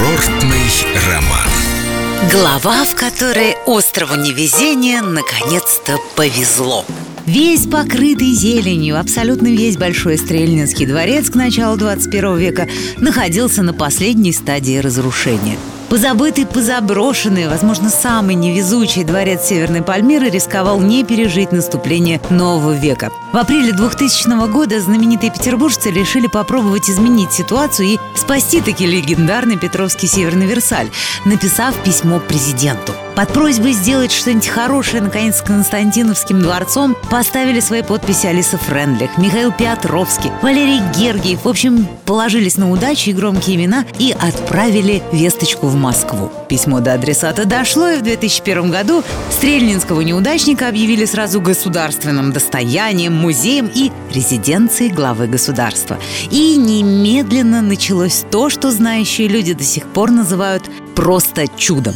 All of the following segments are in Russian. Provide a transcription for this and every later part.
Курортный роман. Глава, в которой острову невезения наконец-то повезло. Весь покрытый зеленью, абсолютно весь Большой Стрельнинский дворец к началу 21 века находился на последней стадии разрушения – Позабытый, позаброшенный, возможно, самый невезучий дворец Северной Пальмиры рисковал не пережить наступление нового века. В апреле 2000 года знаменитые петербуржцы решили попробовать изменить ситуацию и спасти таки легендарный Петровский Северный Версаль, написав письмо президенту. Под просьбой сделать что-нибудь хорошее, наконец, с Константиновским дворцом поставили свои подписи Алиса Френдлих, Михаил Петровский, Валерий Гергиев. В общем, положились на удачу и громкие имена и отправили весточку в Москву. Письмо до адресата дошло, и в 2001 году Стрельнинского неудачника объявили сразу государственным достоянием, музеем и резиденцией главы государства. И немедленно началось то, что знающие люди до сих пор называют просто чудом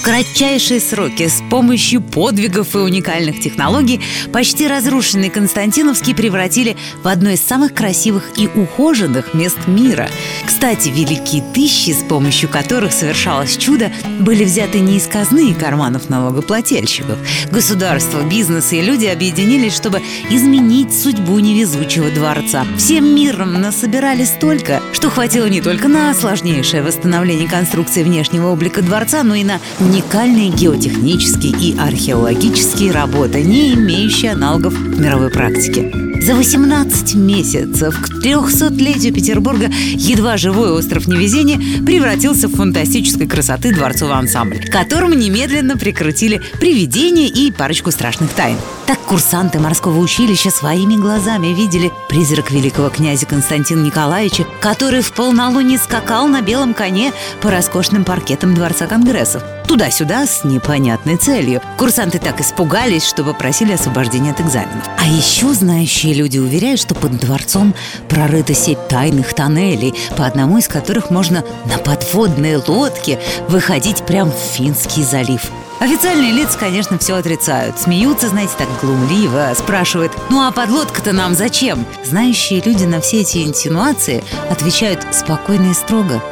кратчайшие сроки с помощью подвигов и уникальных технологий почти разрушенный Константиновский превратили в одно из самых красивых и ухоженных мест мира. Кстати, великие тысячи, с помощью которых совершалось чудо, были взяты не из казны и карманов налогоплательщиков. Государство, бизнес и люди объединились, чтобы изменить судьбу невезучего дворца. Всем миром насобирали столько, что хватило не только на сложнейшее восстановление конструкции внешнего облика дворца, но и на уникальные геотехнические и археологические работы, не имеющие аналогов в мировой практике. За 18 месяцев к 300-летию Петербурга едва живой остров Невезения превратился в фантастической красоты дворцовый ансамбль, которому немедленно прикрутили привидения и парочку страшных тайн. Так курсанты морского училища своими глазами видели призрак великого князя Константина Николаевича, который в полнолуние скакал на белом коне по роскошным паркетам Дворца Конгрессов. Туда-сюда с непонятной целью. Курсанты так испугались, что попросили освобождения от экзаменов. А еще знающие люди уверяют, что под дворцом прорыта сеть тайных тоннелей, по одному из которых можно на подводной лодке выходить прямо в Финский залив. Официальные лица, конечно, все отрицают. Смеются, знаете, так глумливо, спрашивают, ну а подлодка-то нам зачем? Знающие люди на все эти инсинуации отвечают спокойно и строго.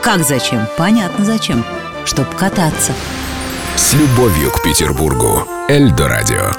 Как зачем? Понятно зачем. Чтоб кататься. С любовью к Петербургу. Эльдо радио.